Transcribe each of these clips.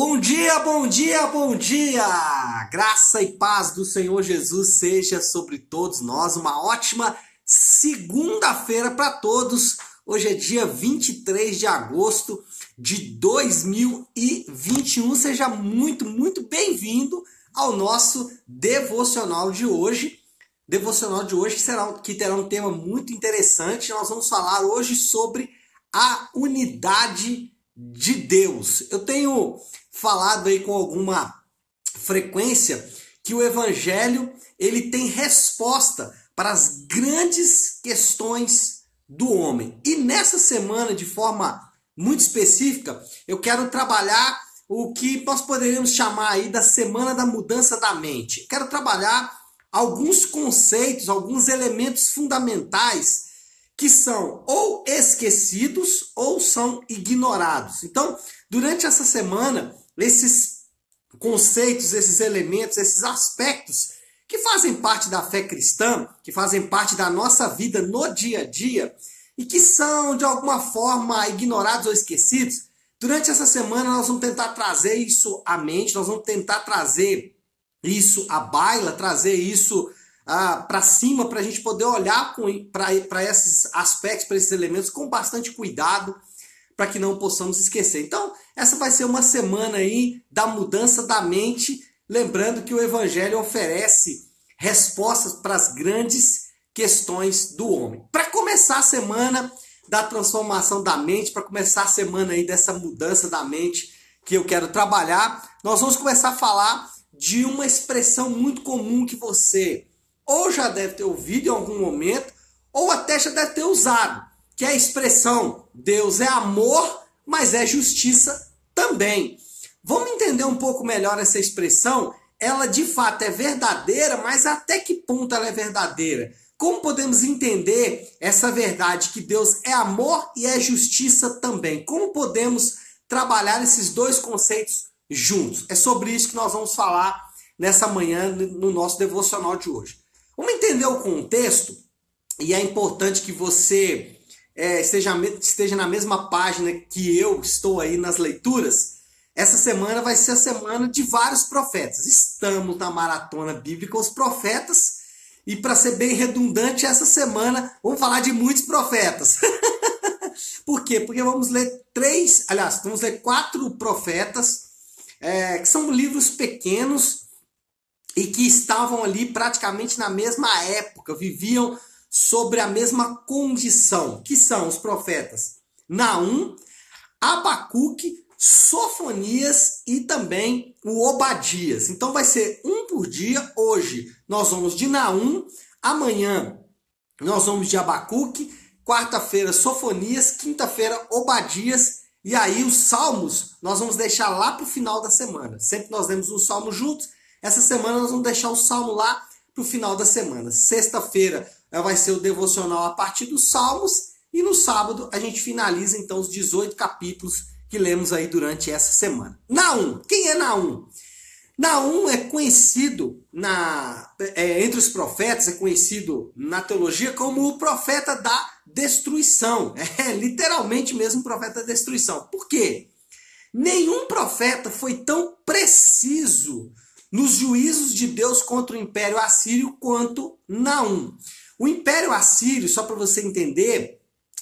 Bom dia, bom dia, bom dia! Graça e paz do Senhor Jesus seja sobre todos nós. Uma ótima segunda-feira para todos. Hoje é dia 23 de agosto de 2021. Seja muito, muito bem-vindo ao nosso devocional de hoje. Devocional de hoje que, será, que terá um tema muito interessante. Nós vamos falar hoje sobre a unidade de Deus. Eu tenho falado aí com alguma frequência que o evangelho ele tem resposta para as grandes questões do homem. E nessa semana, de forma muito específica, eu quero trabalhar o que nós poderíamos chamar aí da semana da mudança da mente. Quero trabalhar alguns conceitos, alguns elementos fundamentais que são ou esquecidos ou são ignorados. Então, durante essa semana, esses conceitos, esses elementos, esses aspectos que fazem parte da fé cristã, que fazem parte da nossa vida no dia a dia e que são de alguma forma ignorados ou esquecidos, durante essa semana nós vamos tentar trazer isso à mente, nós vamos tentar trazer isso à baila, trazer isso ah, para cima para a gente poder olhar para esses aspectos, para esses elementos com bastante cuidado, para que não possamos esquecer. Então, essa vai ser uma semana aí da mudança da mente, lembrando que o Evangelho oferece respostas para as grandes questões do homem. Para começar a semana da transformação da mente, para começar a semana aí dessa mudança da mente que eu quero trabalhar, nós vamos começar a falar de uma expressão muito comum que você ou já deve ter ouvido em algum momento, ou até já deve ter usado, que é a expressão Deus é amor, mas é justiça também. Vamos entender um pouco melhor essa expressão? Ela de fato é verdadeira, mas até que ponto ela é verdadeira? Como podemos entender essa verdade que Deus é amor e é justiça também? Como podemos trabalhar esses dois conceitos juntos? É sobre isso que nós vamos falar nessa manhã no nosso devocional de hoje. Vamos entender o contexto e é importante que você é, esteja, esteja na mesma página que eu estou aí nas leituras. Essa semana vai ser a semana de vários profetas. Estamos na maratona bíblica, os profetas. E para ser bem redundante, essa semana vamos falar de muitos profetas. Por quê? Porque vamos ler três, aliás, vamos ler quatro profetas, é, que são livros pequenos, e que estavam ali praticamente na mesma época, viviam sobre a mesma condição, que são os profetas Naum, Abacuque, Sofonias e também o Obadias. Então vai ser um por dia. Hoje nós vamos de Naum, amanhã nós vamos de Abacuque, quarta-feira Sofonias, quinta-feira Obadias e aí os salmos nós vamos deixar lá para o final da semana. Sempre nós lemos um salmo juntos essa semana nós vamos deixar o salmo lá para o final da semana. Sexta-feira eh, vai ser o devocional a partir dos salmos e no sábado a gente finaliza então os 18 capítulos que lemos aí durante essa semana. Naum, quem é Naum? Naum é conhecido na, é, entre os profetas, é conhecido na teologia como o profeta da destruição. É literalmente mesmo o profeta da destruição. Por quê? Nenhum profeta foi tão preciso nos juízos de Deus contra o Império Assírio quanto Naum. O Império Assírio, só para você entender,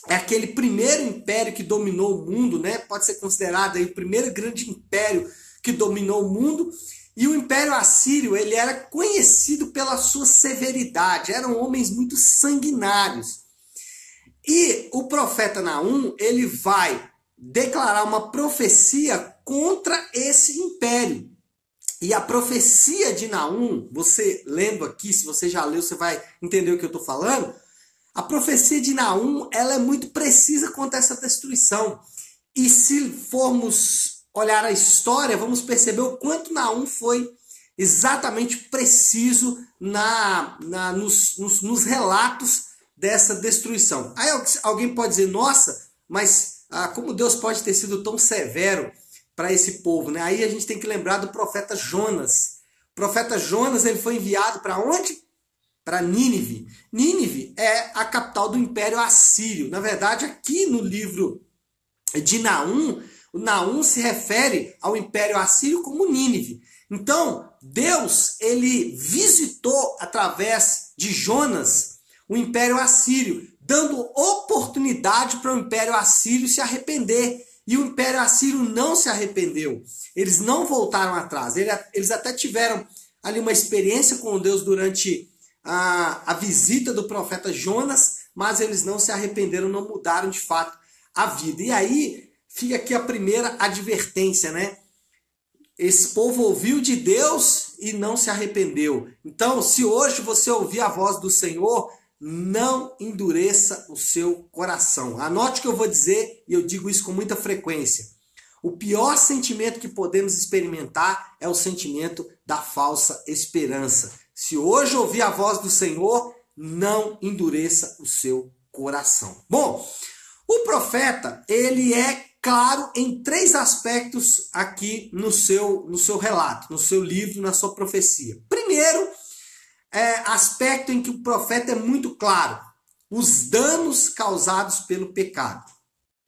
é aquele primeiro império que dominou o mundo, né? Pode ser considerado aí o primeiro grande império que dominou o mundo. E o Império Assírio, ele era conhecido pela sua severidade, eram homens muito sanguinários. E o profeta Naum, ele vai declarar uma profecia contra esse império. E a profecia de Naum, você lendo aqui, se você já leu, você vai entender o que eu estou falando. A profecia de Naum, ela é muito precisa quanto a essa destruição. E se formos olhar a história, vamos perceber o quanto Naum foi exatamente preciso na, na nos, nos, nos relatos dessa destruição. Aí alguém pode dizer, nossa, mas ah, como Deus pode ter sido tão severo para esse povo. Né? Aí a gente tem que lembrar do profeta Jonas. O profeta Jonas ele foi enviado para onde? Para Nínive. Nínive é a capital do Império Assírio. Na verdade, aqui no livro de Naum, O Naum se refere ao Império Assírio como Nínive. Então, Deus, ele visitou através de Jonas o Império Assírio, dando oportunidade para o Império Assírio se arrepender. E o Império Assírio não se arrependeu. Eles não voltaram atrás. Eles até tiveram ali uma experiência com Deus durante a, a visita do profeta Jonas, mas eles não se arrependeram, não mudaram de fato a vida. E aí fica aqui a primeira advertência, né? Esse povo ouviu de Deus e não se arrependeu. Então, se hoje você ouvir a voz do Senhor, não endureça o seu coração. Anote o que eu vou dizer e eu digo isso com muita frequência. O pior sentimento que podemos experimentar é o sentimento da falsa esperança. Se hoje ouvir a voz do Senhor, não endureça o seu coração. Bom, o profeta, ele é claro em três aspectos aqui no seu, no seu relato, no seu livro, na sua profecia. Primeiro, é, aspecto em que o profeta é muito claro: os danos causados pelo pecado.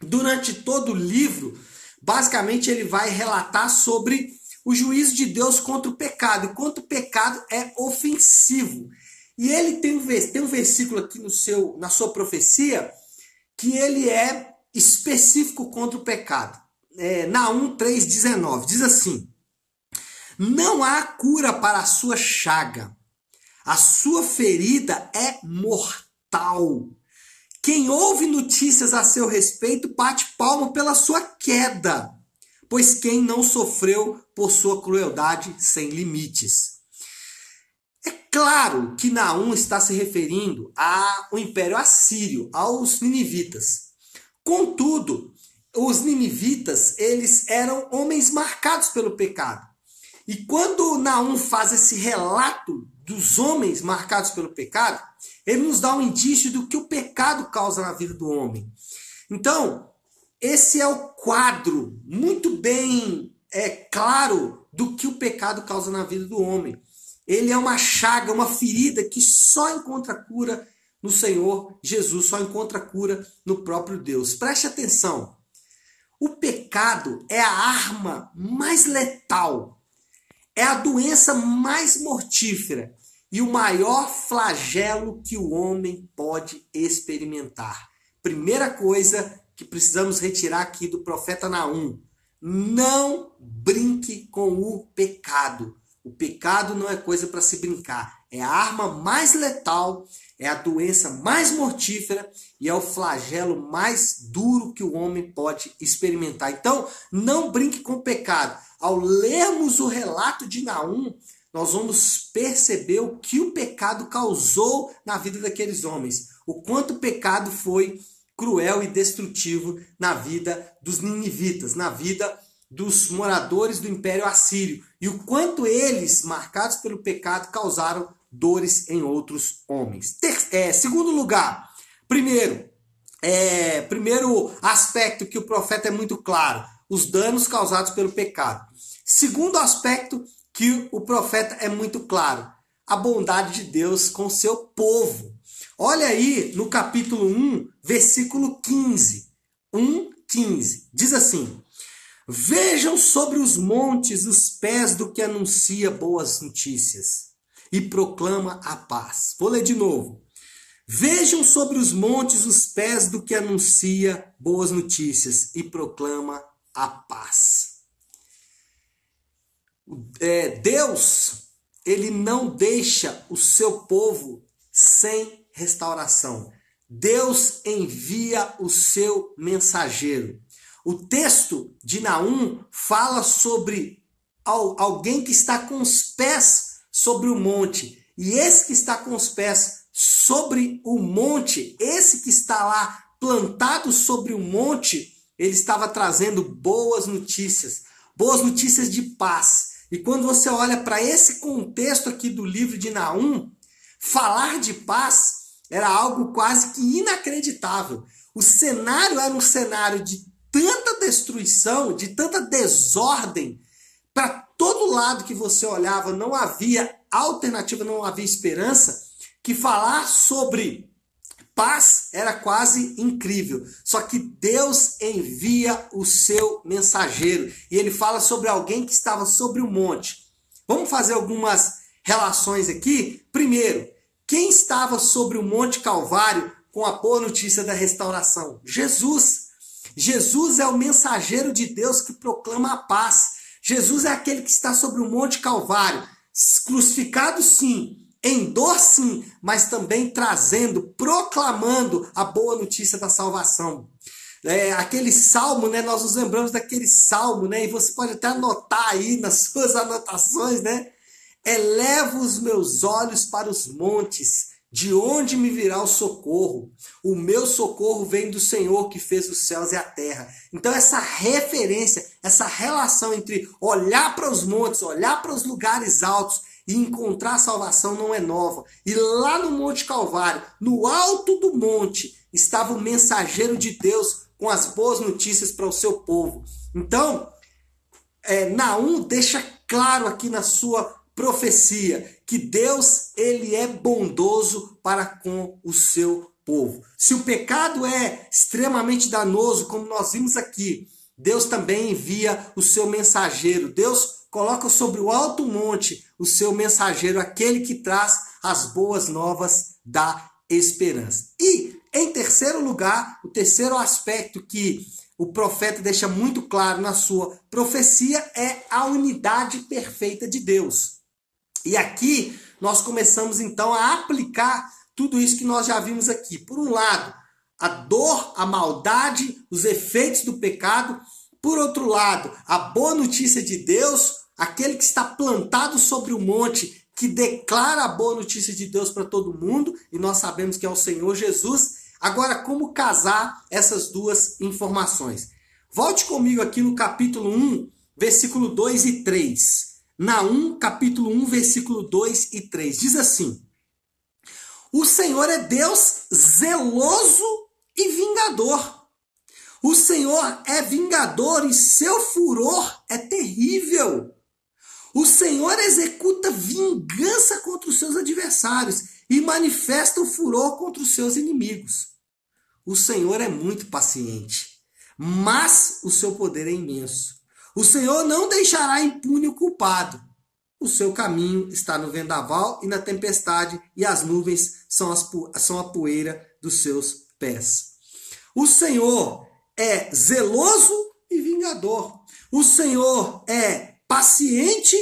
Durante todo o livro, basicamente ele vai relatar sobre o juízo de Deus contra o pecado, e quanto o pecado é ofensivo. E ele tem um, tem um versículo aqui no seu, na sua profecia que ele é específico contra o pecado. É, Naum 3,19 diz assim: Não há cura para a sua chaga, a sua ferida é mortal. Quem ouve notícias a seu respeito bate palmo pela sua queda, pois quem não sofreu por sua crueldade sem limites. É claro que Naum está se referindo ao Império Assírio, aos ninivitas. Contudo, os ninivitas, eles eram homens marcados pelo pecado. E quando Naum faz esse relato dos homens marcados pelo pecado, ele nos dá um indício do que o pecado causa na vida do homem. Então, esse é o quadro muito bem é, claro do que o pecado causa na vida do homem. Ele é uma chaga, uma ferida que só encontra cura no Senhor Jesus, só encontra cura no próprio Deus. Preste atenção. O pecado é a arma mais letal, é a doença mais mortífera e o maior flagelo que o homem pode experimentar. Primeira coisa que precisamos retirar aqui do profeta Naum: não brinque com o pecado. O pecado não é coisa para se brincar. É a arma mais letal, é a doença mais mortífera e é o flagelo mais duro que o homem pode experimentar. Então, não brinque com o pecado. Ao lermos o relato de Naum, nós vamos perceber o que o pecado causou na vida daqueles homens, o quanto o pecado foi cruel e destrutivo na vida dos ninivitas, na vida dos moradores do Império Assírio, e o quanto eles, marcados pelo pecado, causaram dores em outros homens. Ter, é, segundo lugar, primeiro, é, primeiro aspecto que o profeta é muito claro, os danos causados pelo pecado. Segundo aspecto, que o profeta é muito claro. A bondade de Deus com seu povo. Olha aí no capítulo 1, versículo 15. 1, 15. Diz assim: Vejam sobre os montes os pés do que anuncia boas notícias e proclama a paz. Vou ler de novo. Vejam sobre os montes os pés do que anuncia boas notícias e proclama a paz é, Deus, ele não deixa o seu povo sem restauração. Deus envia o seu mensageiro. O texto de Naum fala sobre alguém que está com os pés sobre o monte. E esse que está com os pés sobre o monte, esse que está lá plantado sobre o monte, ele estava trazendo boas notícias, boas notícias de paz. E quando você olha para esse contexto aqui do livro de Naum, falar de paz era algo quase que inacreditável. O cenário era um cenário de tanta destruição, de tanta desordem. Para todo lado que você olhava, não havia alternativa, não havia esperança. Que falar sobre paz era quase incrível. Só que Deus envia o seu mensageiro e ele fala sobre alguém que estava sobre o monte. Vamos fazer algumas relações aqui? Primeiro, quem estava sobre o Monte Calvário com a boa notícia da restauração? Jesus. Jesus é o mensageiro de Deus que proclama a paz. Jesus é aquele que está sobre o Monte Calvário, crucificado sim, em dor sim, mas também trazendo, proclamando a boa notícia da salvação. É, aquele salmo, né? Nós nos lembramos daquele salmo, né? E você pode até anotar aí nas suas anotações, né? Eleva os meus olhos para os montes, de onde me virá o socorro? O meu socorro vem do Senhor que fez os céus e a terra. Então, essa referência, essa relação entre olhar para os montes, olhar para os lugares altos e encontrar salvação não é nova. E lá no Monte Calvário, no alto do monte, estava o mensageiro de Deus com as boas notícias para o seu povo. Então, é, Naum deixa claro aqui na sua profecia que Deus ele é bondoso para com o seu povo. Se o pecado é extremamente danoso, como nós vimos aqui, Deus também envia o seu mensageiro. Deus coloca sobre o alto monte o seu mensageiro, aquele que traz as boas novas da esperança. E, em terceiro lugar, o terceiro aspecto que o profeta deixa muito claro na sua profecia é a unidade perfeita de Deus. E aqui nós começamos então a aplicar tudo isso que nós já vimos aqui. Por um lado, a dor, a maldade, os efeitos do pecado. Por outro lado, a boa notícia de Deus, aquele que está plantado sobre o monte, que declara a boa notícia de Deus para todo mundo, e nós sabemos que é o Senhor Jesus. Agora, como casar essas duas informações? Volte comigo aqui no capítulo 1, versículo 2 e 3. Naum, capítulo 1, versículo 2 e 3. Diz assim: O Senhor é Deus zeloso e vingador. O Senhor é vingador e seu furor é terrível. O Senhor executa vingança contra os seus adversários e manifesta o furor contra os seus inimigos. O Senhor é muito paciente, mas o seu poder é imenso. O Senhor não deixará impune o culpado. O seu caminho está no vendaval e na tempestade, e as nuvens são, as, são a poeira dos seus pés. O Senhor é zeloso e vingador. O Senhor é paciente,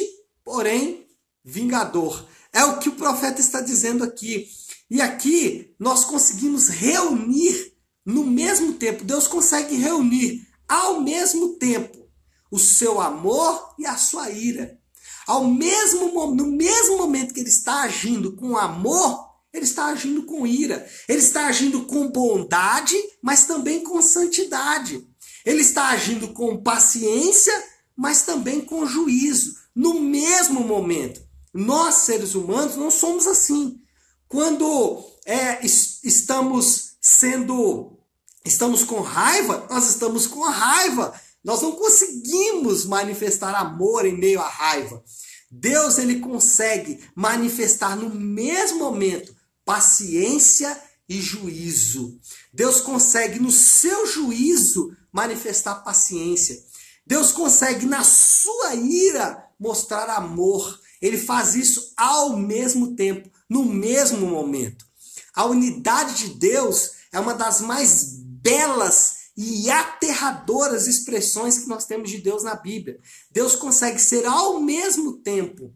porém vingador. É o que o profeta está dizendo aqui. E aqui nós conseguimos reunir no mesmo tempo. Deus consegue reunir ao mesmo tempo o seu amor e a sua ira. Ao mesmo no mesmo momento que ele está agindo com amor, ele está agindo com ira. Ele está agindo com bondade, mas também com santidade. Ele está agindo com paciência, mas também com juízo, no mesmo momento. Nós, seres humanos, não somos assim. Quando é, estamos sendo, estamos com raiva, nós estamos com raiva. Nós não conseguimos manifestar amor em meio à raiva. Deus ele consegue manifestar no mesmo momento paciência e juízo. Deus consegue no seu juízo manifestar paciência. Deus consegue na sua ira mostrar amor. Ele faz isso ao mesmo tempo, no mesmo momento. A unidade de Deus é uma das mais belas e aterradoras expressões que nós temos de Deus na Bíblia. Deus consegue ser ao mesmo tempo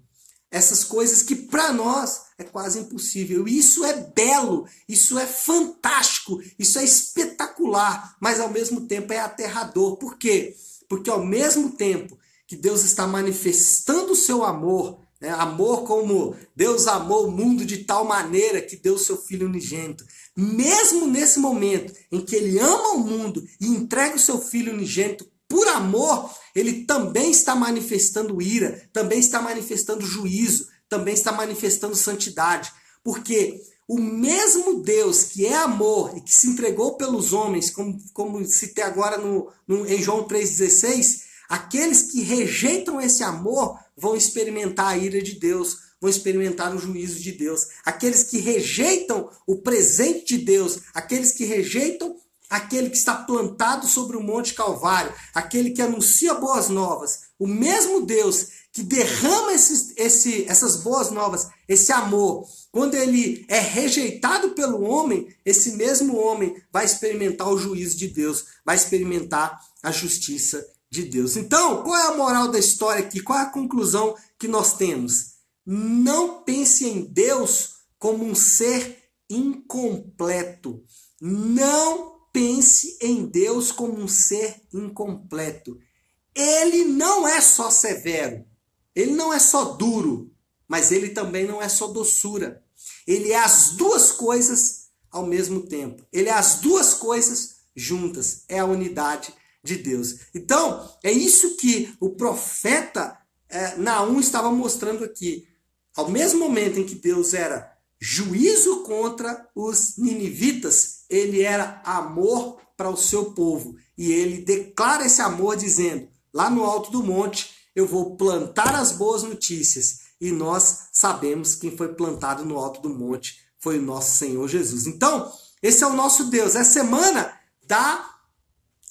essas coisas que para nós é quase impossível. E isso é belo, isso é fantástico, isso é espetacular, mas ao mesmo tempo é aterrador. Por quê? Porque ao mesmo tempo que Deus está manifestando o seu amor, né? amor como Deus amou o mundo de tal maneira que deu seu Filho unigênito, mesmo nesse momento em que ele ama o mundo e entrega o seu filho unigênito por amor, ele também está manifestando ira, também está manifestando juízo, também está manifestando santidade. Porque o mesmo Deus que é amor e que se entregou pelos homens, como, como citei agora no, no, em João 3,16, aqueles que rejeitam esse amor vão experimentar a ira de Deus, vão experimentar o juízo de Deus. Aqueles que rejeitam o presente de Deus, aqueles que rejeitam aquele que está plantado sobre o Monte Calvário, aquele que anuncia boas novas, o mesmo Deus que derrama esses, esse, essas boas novas, esse amor, quando ele é rejeitado pelo homem, esse mesmo homem vai experimentar o juízo de Deus, vai experimentar a justiça de Deus. Então, qual é a moral da história aqui? Qual é a conclusão que nós temos? Não pense em Deus como um ser incompleto. Não pense em Deus como um ser incompleto. Ele não é só severo, ele não é só duro, mas ele também não é só doçura. Ele é as duas coisas ao mesmo tempo. Ele é as duas coisas juntas. É a unidade de Deus. Então, é isso que o profeta é, Naum estava mostrando aqui. Ao mesmo momento em que Deus era juízo contra os ninivitas, ele era amor para o seu povo. E ele declara esse amor dizendo: lá no alto do monte, eu vou plantar as boas notícias. E nós sabemos quem foi plantado no alto do monte foi o nosso Senhor Jesus. Então, esse é o nosso Deus. É semana da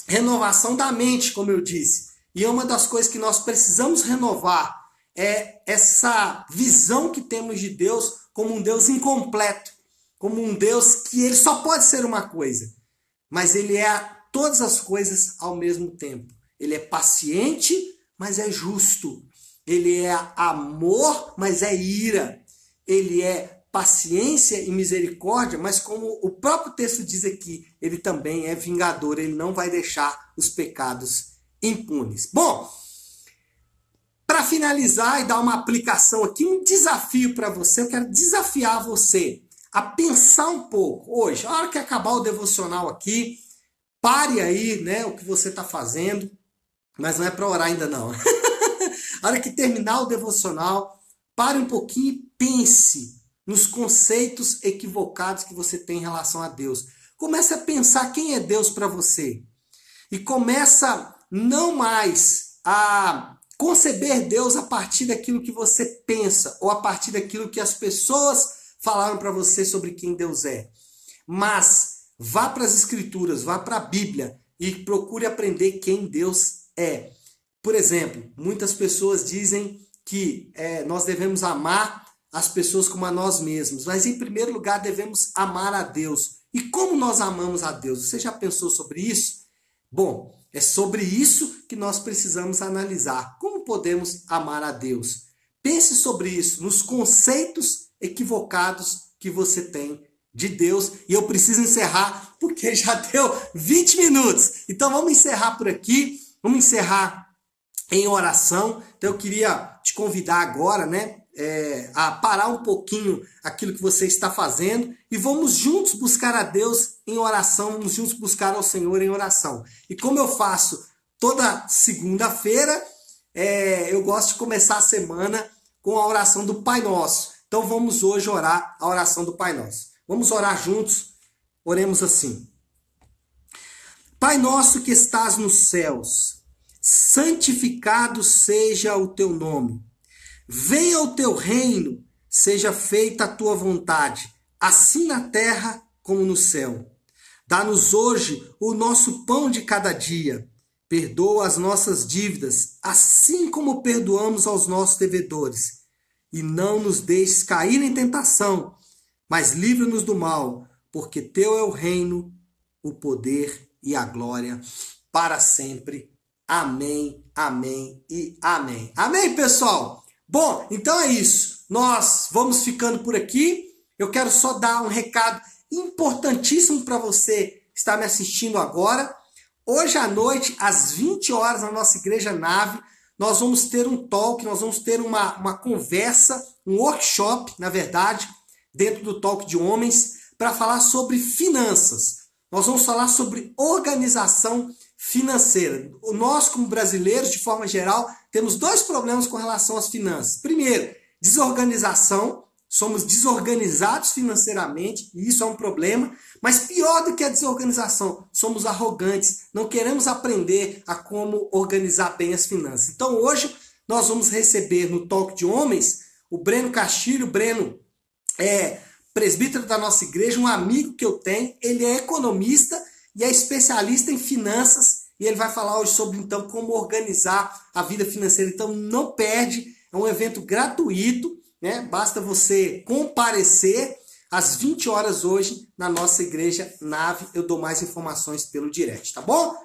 renovação da mente, como eu disse. E uma das coisas que nós precisamos renovar é essa visão que temos de Deus como um Deus incompleto, como um Deus que ele só pode ser uma coisa, mas ele é todas as coisas ao mesmo tempo. Ele é paciente, mas é justo. Ele é amor, mas é ira. Ele é paciência e misericórdia, mas como o próprio texto diz aqui, ele também é vingador, ele não vai deixar os pecados impunes. Bom, para finalizar e dar uma aplicação aqui, um desafio para você, eu quero desafiar você a pensar um pouco hoje, a hora que acabar o devocional aqui, pare aí, né, o que você está fazendo, mas não é para orar ainda não. a hora que terminar o devocional, pare um pouquinho e pense nos conceitos equivocados que você tem em relação a Deus. Comece a pensar quem é Deus para você. E começa não mais a conceber Deus a partir daquilo que você pensa ou a partir daquilo que as pessoas falaram para você sobre quem Deus é. Mas vá para as escrituras, vá para a Bíblia e procure aprender quem Deus é. Por exemplo, muitas pessoas dizem que é, nós devemos amar as pessoas como a nós mesmos, mas em primeiro lugar devemos amar a Deus. E como nós amamos a Deus? Você já pensou sobre isso? Bom, é sobre isso que nós precisamos analisar. Como podemos amar a Deus? Pense sobre isso, nos conceitos equivocados que você tem de Deus. E eu preciso encerrar porque já deu 20 minutos. Então vamos encerrar por aqui. Vamos encerrar em oração. Então eu queria te convidar agora, né, é, a parar um pouquinho aquilo que você está fazendo e vamos juntos buscar a Deus em oração, vamos juntos buscar ao Senhor em oração. E como eu faço toda segunda-feira, é, eu gosto de começar a semana com a oração do Pai Nosso. Então vamos hoje orar a oração do Pai Nosso. Vamos orar juntos. Oremos assim. Pai nosso que estás nos céus, santificado seja o teu nome. Venha o teu reino, seja feita a tua vontade, assim na terra como no céu. Dá-nos hoje o nosso pão de cada dia. Perdoa as nossas dívidas, assim como perdoamos aos nossos devedores. E não nos deixes cair em tentação, mas livra-nos do mal, porque teu é o reino, o poder e a glória para sempre. Amém, amém e amém. Amém, pessoal? Bom, então é isso. Nós vamos ficando por aqui. Eu quero só dar um recado importantíssimo para você que está me assistindo agora. Hoje à noite, às 20 horas, na nossa igreja nave, nós vamos ter um talk, nós vamos ter uma, uma conversa, um workshop, na verdade, dentro do talk de homens, para falar sobre finanças. Nós vamos falar sobre organização financeira. Nós, como brasileiros, de forma geral, temos dois problemas com relação às finanças. Primeiro, desorganização. Somos desorganizados financeiramente, e isso é um problema. Mas pior do que a desorganização, somos arrogantes. Não queremos aprender a como organizar bem as finanças. Então, hoje, nós vamos receber no Talk de Homens o Breno Castilho. Breno é presbítero da nossa igreja, um amigo que eu tenho. Ele é economista e é especialista em finanças. E ele vai falar hoje sobre então como organizar a vida financeira. Então não perde, é um evento gratuito, né? Basta você comparecer às 20 horas hoje na nossa igreja Nave. Eu dou mais informações pelo direct, tá bom?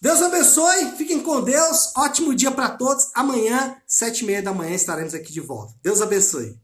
Deus abençoe, fiquem com Deus, ótimo dia para todos. Amanhã, sete e meia da manhã, estaremos aqui de volta. Deus abençoe.